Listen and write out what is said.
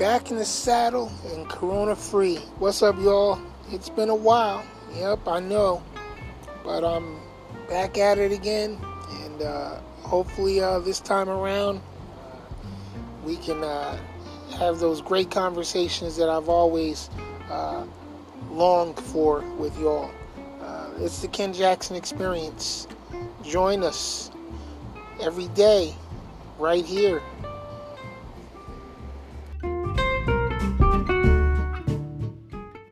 back in the saddle and corona free. What's up, y'all? It's been a while. Yep, I know. But I'm back at it again. And uh, hopefully, uh, this time around, we can uh, have those great conversations that I've always uh, longed for with y'all. Uh, it's the Ken Jackson experience. Join us every day right here